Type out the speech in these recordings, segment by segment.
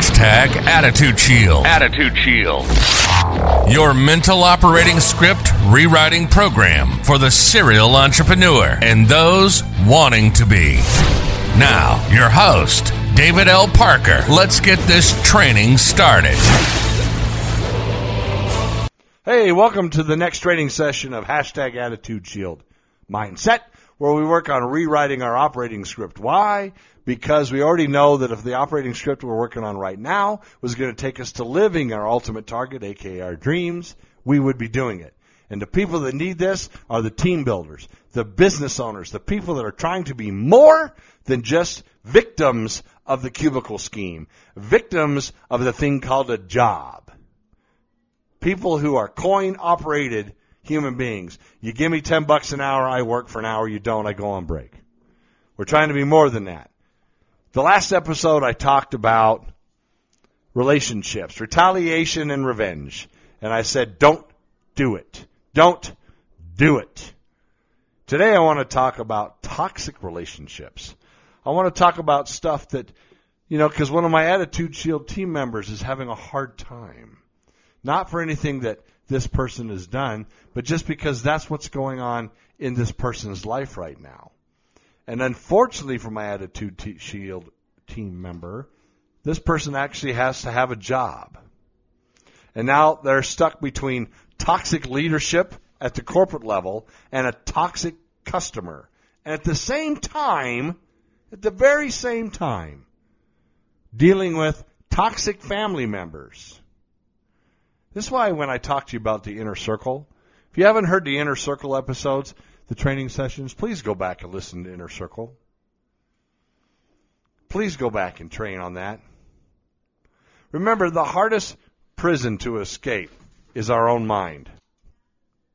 Hashtag Attitude Shield. Attitude Shield. Your mental operating script rewriting program for the serial entrepreneur and those wanting to be. Now, your host, David L. Parker. Let's get this training started. Hey, welcome to the next training session of Hashtag Attitude Shield Mindset, where we work on rewriting our operating script. Why? Because we already know that if the operating script we're working on right now was going to take us to living our ultimate target, aka our dreams, we would be doing it. And the people that need this are the team builders, the business owners, the people that are trying to be more than just victims of the cubicle scheme, victims of the thing called a job. People who are coin operated human beings. You give me 10 bucks an hour, I work for an hour. You don't, I go on break. We're trying to be more than that. The last episode I talked about relationships, retaliation and revenge. And I said, don't do it. Don't do it. Today I want to talk about toxic relationships. I want to talk about stuff that, you know, because one of my Attitude Shield team members is having a hard time. Not for anything that this person has done, but just because that's what's going on in this person's life right now. And unfortunately for my Attitude T- Shield team member, this person actually has to have a job. And now they're stuck between toxic leadership at the corporate level and a toxic customer. And at the same time, at the very same time, dealing with toxic family members. This is why when I talk to you about the inner circle, if you haven't heard the inner circle episodes, the training sessions, please go back and listen to inner circle. Please go back and train on that. Remember, the hardest prison to escape is our own mind.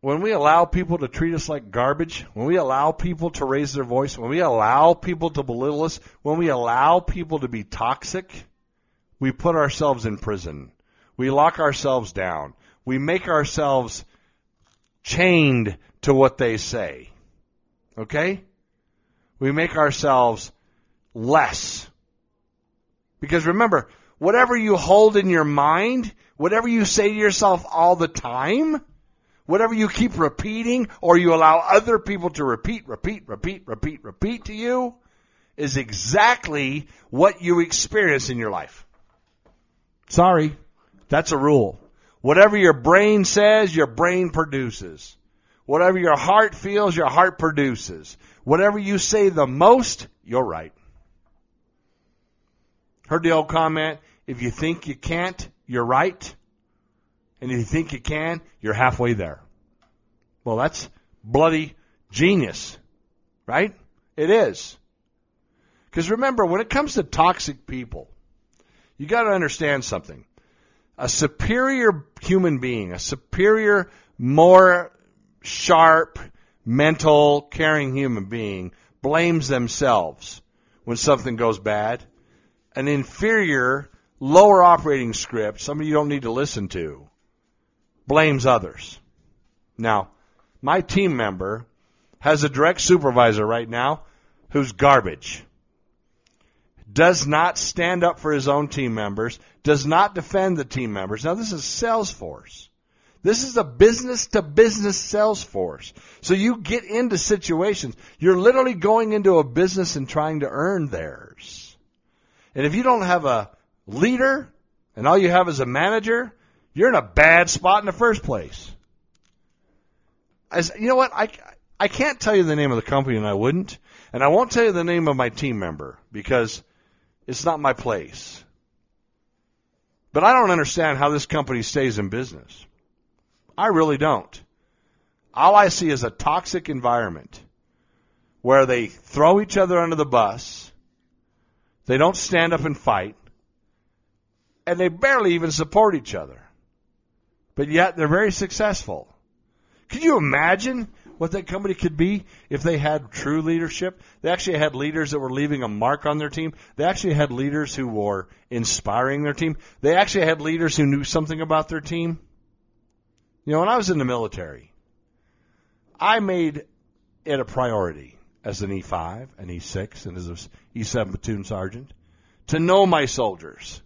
When we allow people to treat us like garbage, when we allow people to raise their voice, when we allow people to belittle us, when we allow people to be toxic, we put ourselves in prison. We lock ourselves down. We make ourselves chained to what they say. Okay? We make ourselves less. Because remember, whatever you hold in your mind, whatever you say to yourself all the time, whatever you keep repeating or you allow other people to repeat, repeat, repeat, repeat, repeat to you, is exactly what you experience in your life. Sorry. That's a rule. Whatever your brain says, your brain produces. Whatever your heart feels, your heart produces. Whatever you say the most, you're right. Heard the old comment, if you think you can't, you're right. And if you think you can, you're halfway there. Well, that's bloody genius, right? It is. Because remember, when it comes to toxic people, you got to understand something a superior human being, a superior, more sharp, mental, caring human being blames themselves when something goes bad. An inferior, lower operating script, somebody you don't need to listen to, blames others. Now, my team member has a direct supervisor right now who's garbage does not stand up for his own team members, does not defend the team members. Now, this is Salesforce. This is a business to business sales force. So you get into situations, you're literally going into a business and trying to earn theirs. And if you don't have a leader and all you have is a manager, you're in a bad spot in the first place. As, you know what? I, I can't tell you the name of the company and I wouldn't. And I won't tell you the name of my team member because it's not my place. But I don't understand how this company stays in business. I really don't. All I see is a toxic environment where they throw each other under the bus, they don't stand up and fight, and they barely even support each other. But yet they're very successful. Can you imagine what that company could be if they had true leadership. They actually had leaders that were leaving a mark on their team. They actually had leaders who were inspiring their team. They actually had leaders who knew something about their team. You know, when I was in the military, I made it a priority as an E5, an E6, and as an E7 platoon sergeant to know my soldiers.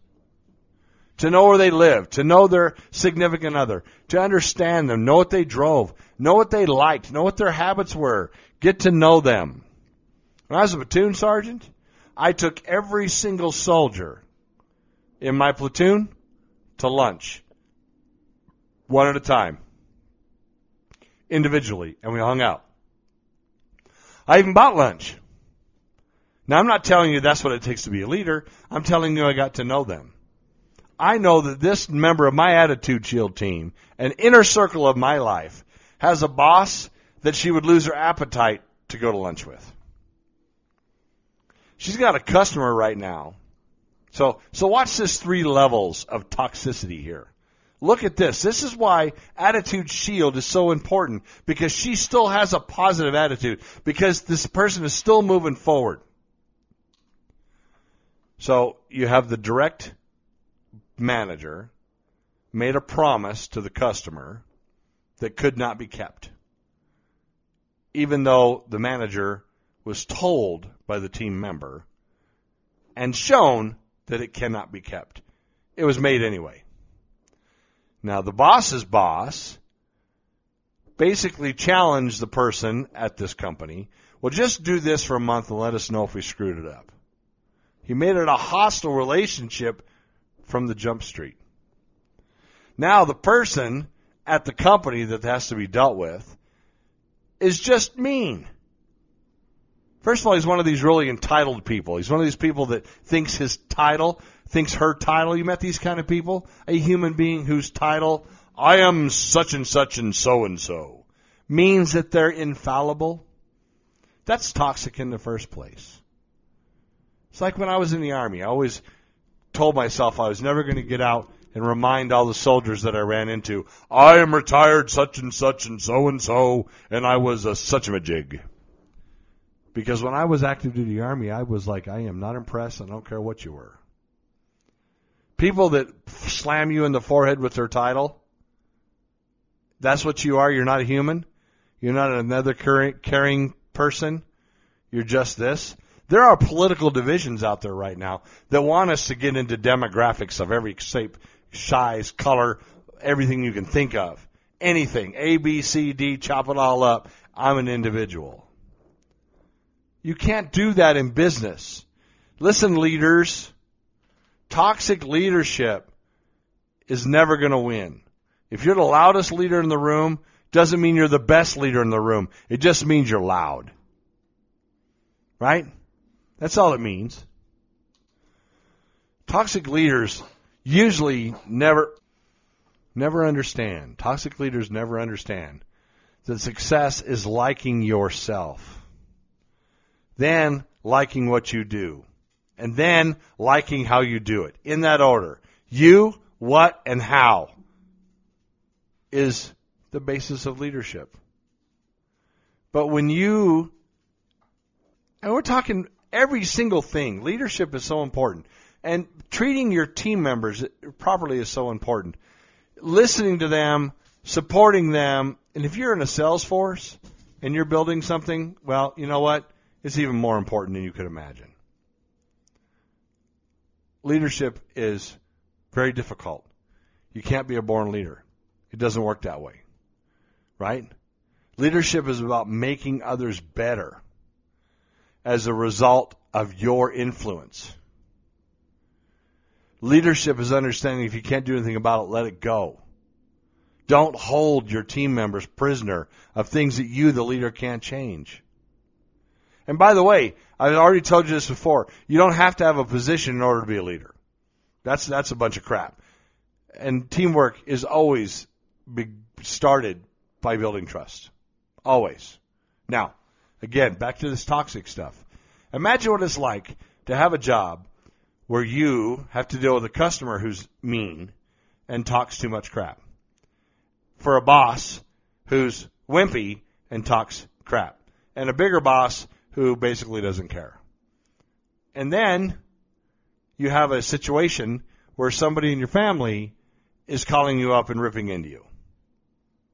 to know where they live, to know their significant other, to understand them, know what they drove, know what they liked, know what their habits were, get to know them. When I was a platoon sergeant, I took every single soldier in my platoon to lunch, one at a time, individually, and we hung out. I even bought lunch. Now, I'm not telling you that's what it takes to be a leader. I'm telling you I got to know them. I know that this member of my Attitude Shield team, an inner circle of my life, has a boss that she would lose her appetite to go to lunch with. She's got a customer right now. So, so watch this three levels of toxicity here. Look at this. This is why attitude shield is so important because she still has a positive attitude because this person is still moving forward. So you have the direct manager made a promise to the customer that could not be kept. Even though the manager was told by the team member and shown that it cannot be kept. It was made anyway. Now the boss's boss basically challenged the person at this company, well just do this for a month and let us know if we screwed it up. He made it a hostile relationship from the jump street. Now the person at the company that has to be dealt with is just mean. First of all, he's one of these really entitled people. He's one of these people that thinks his title, thinks her title. You met these kind of people? A human being whose title, I am such and such and so and so, means that they're infallible. That's toxic in the first place. It's like when I was in the army. I always told myself I was never going to get out and remind all the soldiers that I ran into, I am retired such and such and so and so, and I was a such a jig. Because when I was active duty army, I was like, I am not impressed. I don't care what you were. People that slam you in the forehead with their title, that's what you are. You're not a human. You're not another caring person. You're just this. There are political divisions out there right now that want us to get into demographics of every shape, size, color, everything you can think of. Anything. A, B, C, D, chop it all up. I'm an individual. You can't do that in business. Listen, leaders, toxic leadership is never going to win. If you're the loudest leader in the room, doesn't mean you're the best leader in the room. It just means you're loud. Right? That's all it means. Toxic leaders usually never never understand. Toxic leaders never understand that success is liking yourself. Then liking what you do. And then liking how you do it. In that order. You, what, and how is the basis of leadership. But when you, and we're talking every single thing. Leadership is so important. And treating your team members properly is so important. Listening to them, supporting them, and if you're in a sales force and you're building something, well, you know what? It's even more important than you could imagine. Leadership is very difficult. You can't be a born leader. It doesn't work that way. Right? Leadership is about making others better as a result of your influence. Leadership is understanding if you can't do anything about it, let it go. Don't hold your team members prisoner of things that you, the leader, can't change. And by the way, I've already told you this before. You don't have to have a position in order to be a leader. That's that's a bunch of crap. And teamwork is always started by building trust. Always. Now, Again, back to this toxic stuff. Imagine what it's like to have a job where you have to deal with a customer who's mean and talks too much crap. For a boss who's wimpy and talks crap. And a bigger boss who basically doesn't care. And then you have a situation where somebody in your family is calling you up and ripping into you.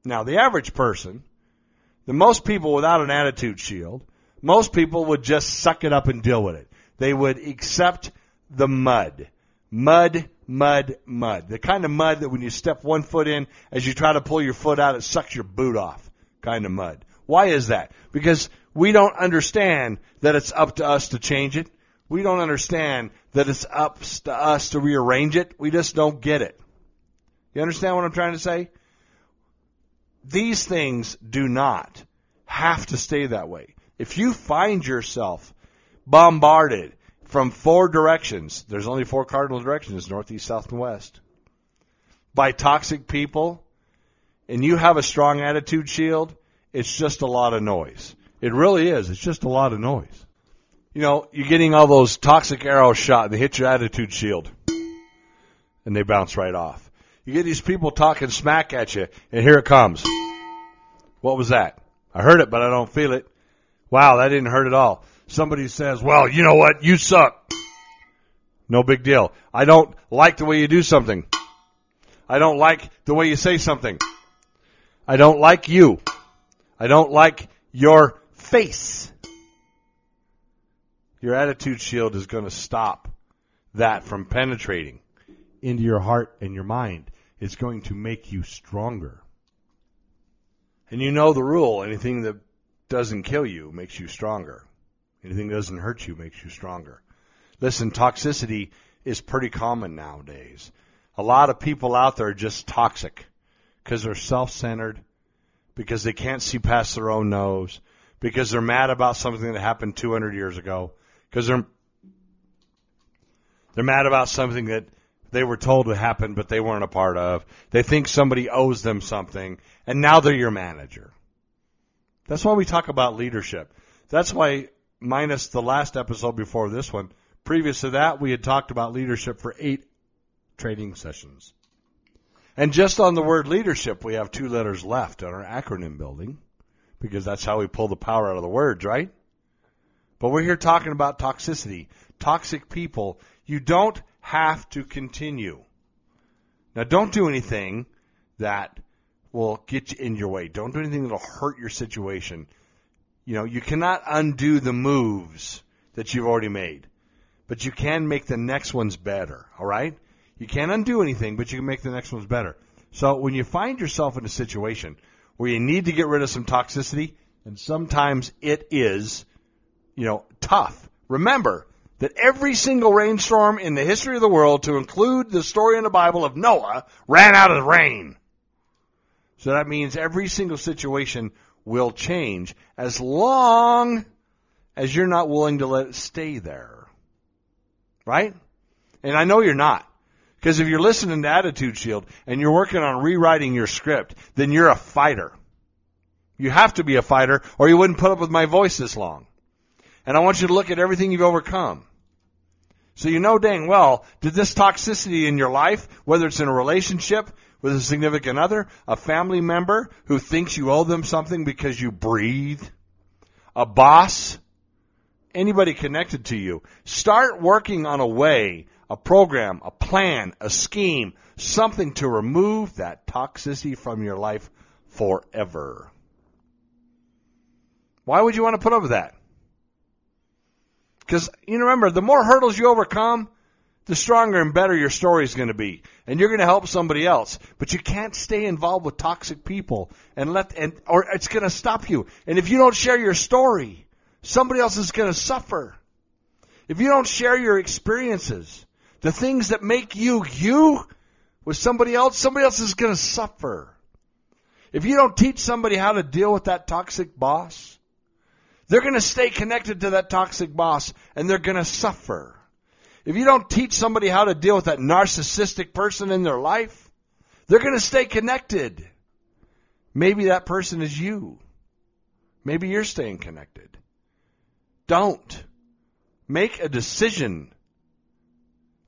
Now, the average person the most people without an attitude shield, most people would just suck it up and deal with it. They would accept the mud. Mud, mud, mud. The kind of mud that when you step one foot in, as you try to pull your foot out, it sucks your boot off. Kind of mud. Why is that? Because we don't understand that it's up to us to change it. We don't understand that it's up to us to rearrange it. We just don't get it. You understand what I'm trying to say? These things do not have to stay that way. If you find yourself bombarded from four directions, there's only four cardinal directions northeast, south, and west by toxic people, and you have a strong attitude shield, it's just a lot of noise. It really is. It's just a lot of noise. You know, you're getting all those toxic arrows shot and they hit your attitude shield and they bounce right off. You get these people talking smack at you and here it comes. What was that? I heard it, but I don't feel it. Wow, that didn't hurt at all. Somebody says, well, you know what? You suck. No big deal. I don't like the way you do something. I don't like the way you say something. I don't like you. I don't like your face. Your attitude shield is going to stop that from penetrating into your heart and your mind. It's going to make you stronger. And you know the rule anything that doesn't kill you makes you stronger. Anything that doesn't hurt you makes you stronger. Listen, toxicity is pretty common nowadays. A lot of people out there are just toxic because they're self-centered, because they can't see past their own nose, because they're mad about something that happened 200 years ago, because they're they're mad about something that they were told would happen but they weren't a part of. They think somebody owes them something, and now they're your manager. That's why we talk about leadership. That's why, minus the last episode before this one, previous to that, we had talked about leadership for eight training sessions. And just on the word leadership, we have two letters left on our acronym building because that's how we pull the power out of the words, right? But we're here talking about toxicity, toxic people. You don't have to continue. Now, don't do anything that will get you in your way. Don't do anything that'll hurt your situation. You know, you cannot undo the moves that you've already made, but you can make the next ones better, all right? You can't undo anything, but you can make the next ones better. So when you find yourself in a situation where you need to get rid of some toxicity, and sometimes it is, you know, tough. Remember that every single rainstorm in the history of the world, to include the story in the Bible of Noah, ran out of rain. So that means every single situation will change as long as you're not willing to let it stay there. Right? And I know you're not. Because if you're listening to Attitude Shield and you're working on rewriting your script, then you're a fighter. You have to be a fighter or you wouldn't put up with my voice this long. And I want you to look at everything you've overcome. So you know dang well, did this toxicity in your life, whether it's in a relationship with a significant other, a family member who thinks you owe them something because you breathe, a boss, anybody connected to you, start working on a way a program, a plan, a scheme, something to remove that toxicity from your life forever. Why would you want to put up with that? Because you remember, the more hurdles you overcome, the stronger and better your story is going to be, and you're going to help somebody else. But you can't stay involved with toxic people and let and or it's going to stop you. And if you don't share your story, somebody else is going to suffer. If you don't share your experiences, the things that make you you with somebody else, somebody else is going to suffer. If you don't teach somebody how to deal with that toxic boss, they're going to stay connected to that toxic boss and they're going to suffer. If you don't teach somebody how to deal with that narcissistic person in their life, they're going to stay connected. Maybe that person is you. Maybe you're staying connected. Don't. Make a decision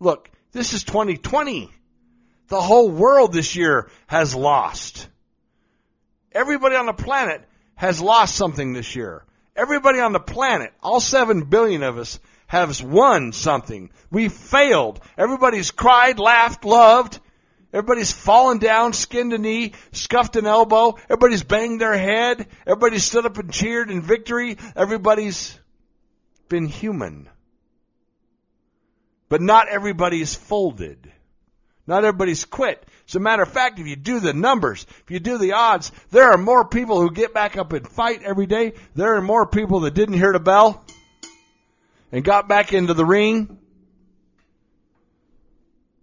Look, this is 2020. The whole world this year has lost. Everybody on the planet has lost something this year. Everybody on the planet, all seven billion of us, has won something. We failed. Everybody's cried, laughed, loved. Everybody's fallen down, skinned a knee, scuffed an elbow. Everybody's banged their head. Everybody's stood up and cheered in victory. Everybody's been human. But not everybody's folded. Not everybody's quit. As a matter of fact, if you do the numbers, if you do the odds, there are more people who get back up and fight every day. There are more people that didn't hear the bell and got back into the ring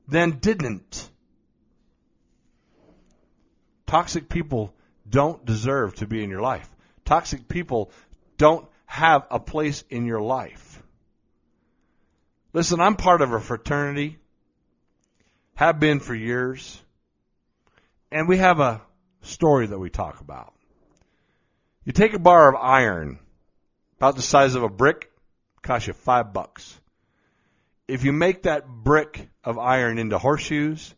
than didn't. Toxic people don't deserve to be in your life. Toxic people don't have a place in your life. Listen, I'm part of a fraternity, have been for years, and we have a story that we talk about. You take a bar of iron, about the size of a brick, costs you five bucks. If you make that brick of iron into horseshoes,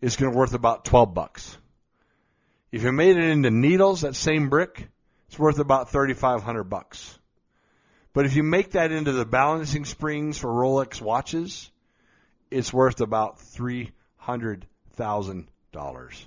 it's going to be worth about 12 bucks. If you made it into needles, that same brick, it's worth about 3500 bucks. But if you make that into the balancing springs for Rolex watches, it's worth about $300,000.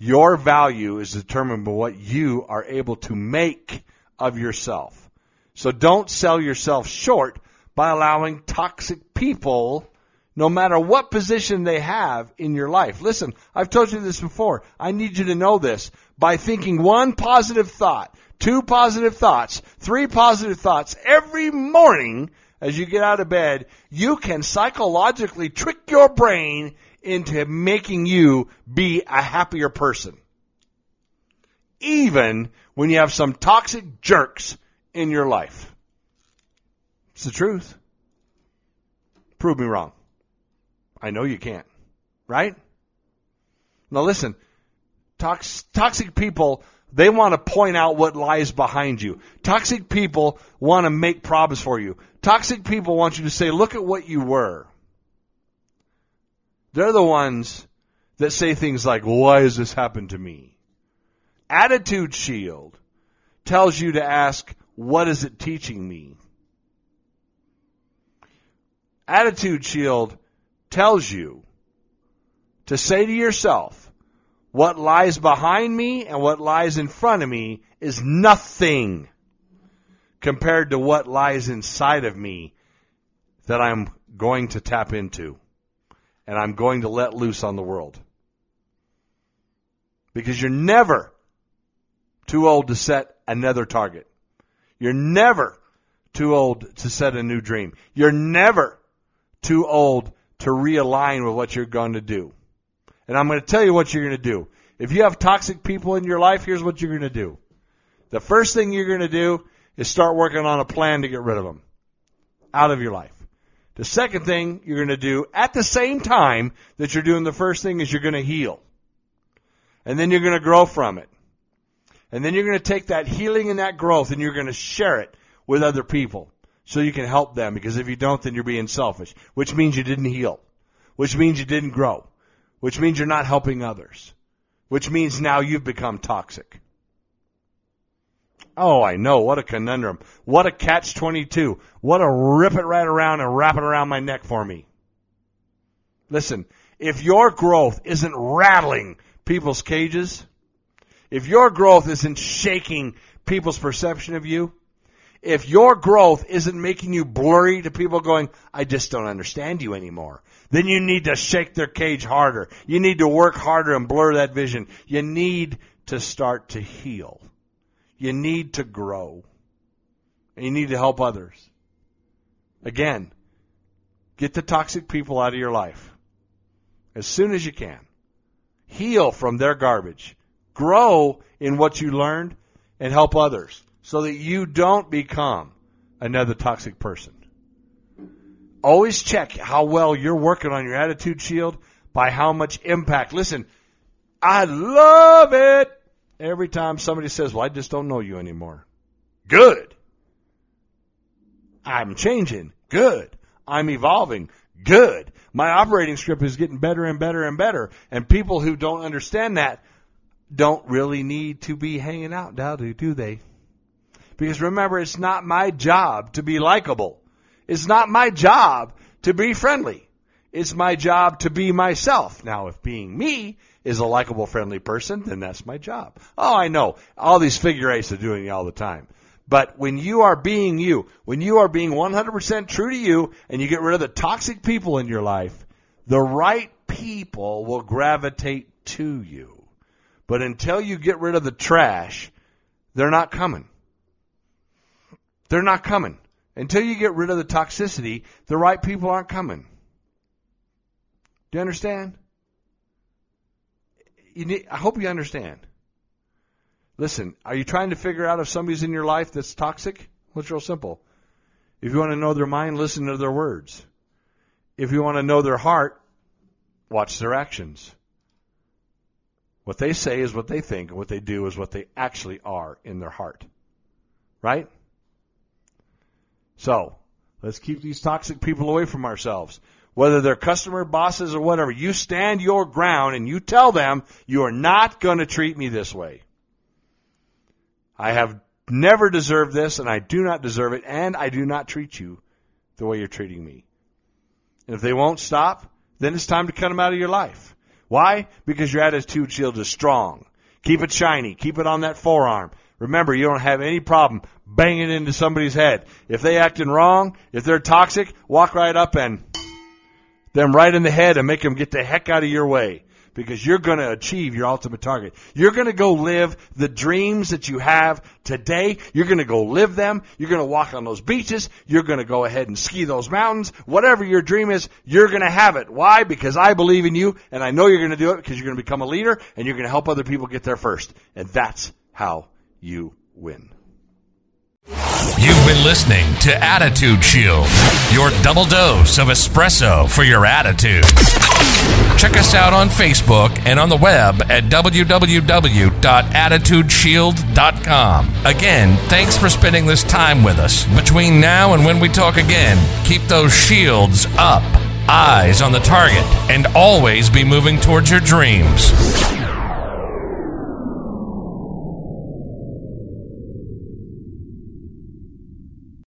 Your value is determined by what you are able to make of yourself. So don't sell yourself short by allowing toxic people no matter what position they have in your life. Listen, I've told you this before. I need you to know this. By thinking one positive thought, two positive thoughts, three positive thoughts every morning as you get out of bed, you can psychologically trick your brain into making you be a happier person. Even when you have some toxic jerks in your life. It's the truth. Prove me wrong. I know you can't. Right? Now listen, tox- toxic people, they want to point out what lies behind you. Toxic people want to make problems for you. Toxic people want you to say, look at what you were. They're the ones that say things like, why has this happened to me? Attitude shield tells you to ask, what is it teaching me? Attitude shield tells you to say to yourself, what lies behind me and what lies in front of me is nothing compared to what lies inside of me that I'm going to tap into and I'm going to let loose on the world. Because you're never too old to set another target. You're never too old to set a new dream. You're never too old to realign with what you're going to do. And I'm going to tell you what you're going to do. If you have toxic people in your life, here's what you're going to do. The first thing you're going to do is start working on a plan to get rid of them out of your life. The second thing you're going to do at the same time that you're doing the first thing is you're going to heal. And then you're going to grow from it. And then you're going to take that healing and that growth and you're going to share it with other people so you can help them because if you don't, then you're being selfish, which means you didn't heal, which means you didn't grow, which means you're not helping others, which means now you've become toxic. Oh, I know. What a conundrum. What a catch 22. What a rip it right around and wrap it around my neck for me. Listen, if your growth isn't rattling people's cages, if your growth isn't shaking people's perception of you, if your growth isn't making you blurry to people going, I just don't understand you anymore, then you need to shake their cage harder. You need to work harder and blur that vision. You need to start to heal. You need to grow. And you need to help others. Again, get the toxic people out of your life as soon as you can. Heal from their garbage. Grow in what you learned and help others so that you don't become another toxic person. Always check how well you're working on your attitude shield by how much impact. Listen, I love it every time somebody says, well, I just don't know you anymore. Good. I'm changing. Good. I'm evolving. Good. My operating script is getting better and better and better. And people who don't understand that don't really need to be hanging out now, do they? Because remember, it's not my job to be likable. It's not my job to be friendly. It's my job to be myself. Now, if being me is a likable, friendly person, then that's my job. Oh, I know. All these figure eights are doing it all the time. But when you are being you, when you are being 100% true to you and you get rid of the toxic people in your life, the right people will gravitate to you. But until you get rid of the trash, they're not coming. They're not coming. Until you get rid of the toxicity, the right people aren't coming. Do you understand? You need, I hope you understand. Listen, are you trying to figure out if somebody's in your life that's toxic? Well, it's real simple. If you want to know their mind, listen to their words. If you want to know their heart, watch their actions. What they say is what they think, and what they do is what they actually are in their heart. Right? So, let's keep these toxic people away from ourselves. Whether they're customer, bosses, or whatever, you stand your ground and you tell them you are not going to treat me this way. I have never deserved this and I do not deserve it and I do not treat you the way you're treating me. And if they won't stop, then it's time to cut them out of your life. Why? Because your attitude shield is strong. Keep it shiny. Keep it on that forearm. Remember, you don't have any problem banging into somebody's head. If they acting wrong, if they're toxic, walk right up and them right in the head and make them get the heck out of your way because you're going to achieve your ultimate target. You're going to go live the dreams that you have today. You're going to go live them. You're going to walk on those beaches. You're going to go ahead and ski those mountains. Whatever your dream is, you're going to have it. Why? Because I believe in you and I know you're going to do it because you're going to become a leader and you're going to help other people get there first. And that's how you win. You've been listening to Attitude Shield, your double dose of espresso for your attitude. Check us out on Facebook and on the web at www.attitudeshield.com. Again, thanks for spending this time with us. Between now and when we talk again, keep those shields up, eyes on the target, and always be moving towards your dreams.